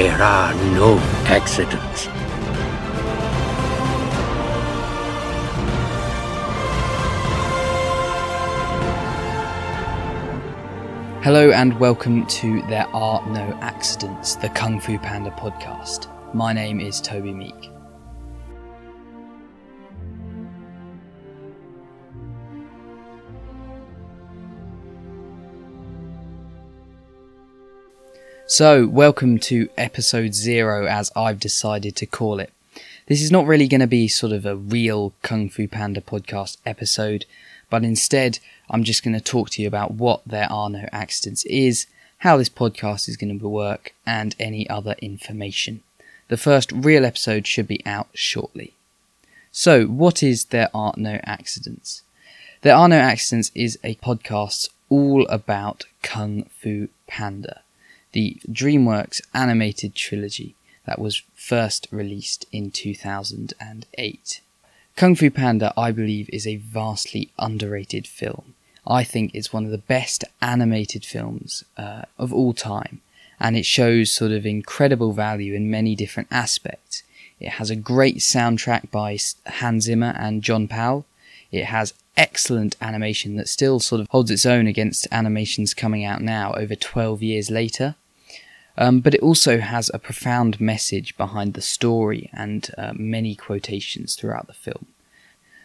There are no accidents. Hello and welcome to There Are No Accidents, the Kung Fu Panda podcast. My name is Toby Meek. So, welcome to episode zero, as I've decided to call it. This is not really going to be sort of a real Kung Fu Panda podcast episode, but instead, I'm just going to talk to you about what There Are No Accidents is, how this podcast is going to work, and any other information. The first real episode should be out shortly. So, what is There Are No Accidents? There Are No Accidents is a podcast all about Kung Fu Panda the DreamWorks animated trilogy that was first released in 2008. Kung Fu Panda, I believe, is a vastly underrated film. I think it's one of the best animated films uh, of all time, and it shows sort of incredible value in many different aspects. It has a great soundtrack by Hans Zimmer and John Powell. It has excellent animation that still sort of holds its own against animations coming out now over 12 years later. Um, but it also has a profound message behind the story and uh, many quotations throughout the film.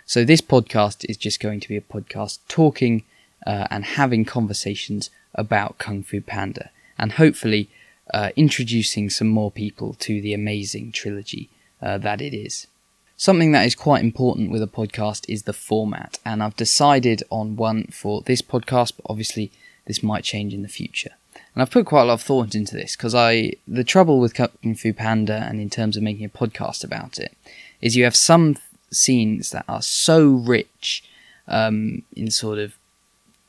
So, this podcast is just going to be a podcast talking uh, and having conversations about Kung Fu Panda and hopefully uh, introducing some more people to the amazing trilogy uh, that it is. Something that is quite important with a podcast is the format, and I've decided on one for this podcast, but obviously this might change in the future. And I've put quite a lot of thought into this because I the trouble with Kung Fu Panda and in terms of making a podcast about it is you have some scenes that are so rich um, in sort of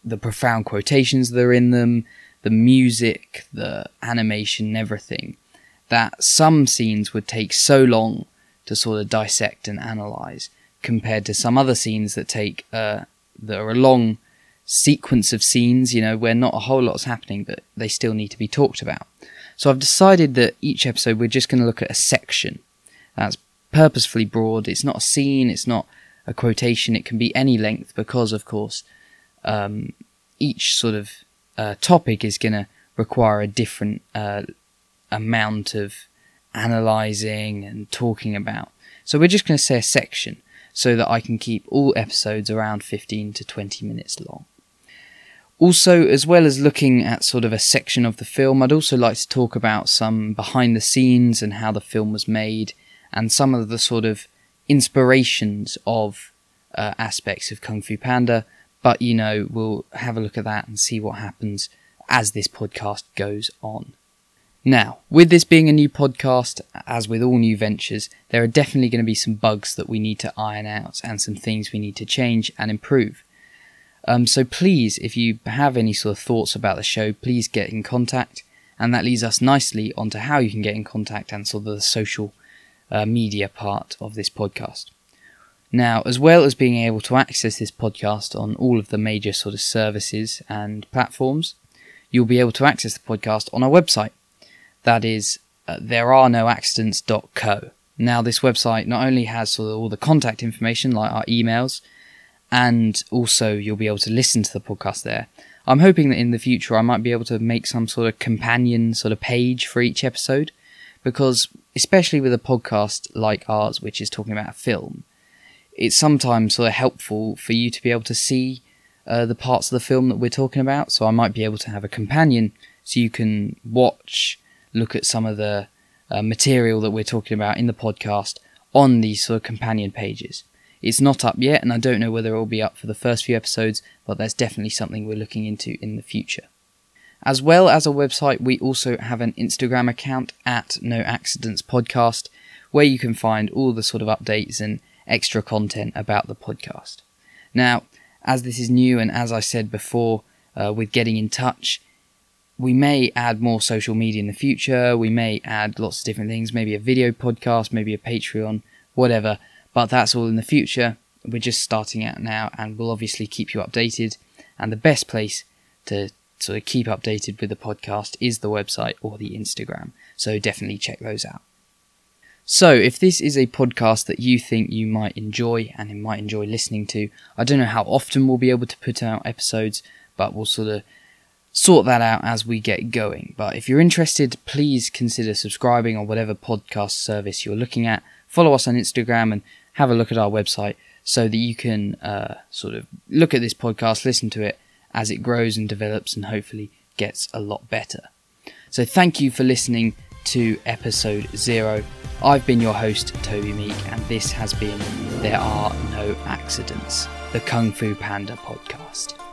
the profound quotations that are in them, the music, the animation, everything that some scenes would take so long to sort of dissect and analyze compared to some other scenes that take uh, that are a long sequence of scenes, you know, where not a whole lot's happening, but they still need to be talked about. So I've decided that each episode we're just going to look at a section that's purposefully broad. It's not a scene, it's not a quotation, it can be any length because, of course, um, each sort of uh, topic is going to require a different uh, amount of analyzing and talking about. So we're just going to say a section so that I can keep all episodes around 15 to 20 minutes long. Also, as well as looking at sort of a section of the film, I'd also like to talk about some behind the scenes and how the film was made, and some of the sort of inspirations of uh, aspects of Kung Fu Panda. But you know, we'll have a look at that and see what happens as this podcast goes on. Now, with this being a new podcast, as with all new ventures, there are definitely going to be some bugs that we need to iron out and some things we need to change and improve. Um, so please, if you have any sort of thoughts about the show, please get in contact. And that leads us nicely onto how you can get in contact and sort of the social uh, media part of this podcast. Now, as well as being able to access this podcast on all of the major sort of services and platforms, you'll be able to access the podcast on our website. That is uh, therearenoaccidents.co. Now, this website not only has sort of all the contact information like our emails, and also you'll be able to listen to the podcast there. I'm hoping that in the future I might be able to make some sort of companion sort of page for each episode because especially with a podcast like ours which is talking about a film it's sometimes sort of helpful for you to be able to see uh, the parts of the film that we're talking about so I might be able to have a companion so you can watch look at some of the uh, material that we're talking about in the podcast on these sort of companion pages it's not up yet, and I don't know whether it will be up for the first few episodes, but that's definitely something we're looking into in the future. As well as a website, we also have an Instagram account at No Accidents Podcast, where you can find all the sort of updates and extra content about the podcast. Now, as this is new, and as I said before, uh, with getting in touch, we may add more social media in the future. We may add lots of different things, maybe a video podcast, maybe a Patreon, whatever. But that's all in the future. We're just starting out now, and we'll obviously keep you updated. And the best place to sort of keep updated with the podcast is the website or the Instagram. So definitely check those out. So, if this is a podcast that you think you might enjoy and you might enjoy listening to, I don't know how often we'll be able to put out episodes, but we'll sort of sort that out as we get going. But if you're interested, please consider subscribing on whatever podcast service you're looking at. Follow us on Instagram and have a look at our website so that you can uh, sort of look at this podcast, listen to it as it grows and develops, and hopefully gets a lot better. So, thank you for listening to episode zero. I've been your host, Toby Meek, and this has been There Are No Accidents, the Kung Fu Panda podcast.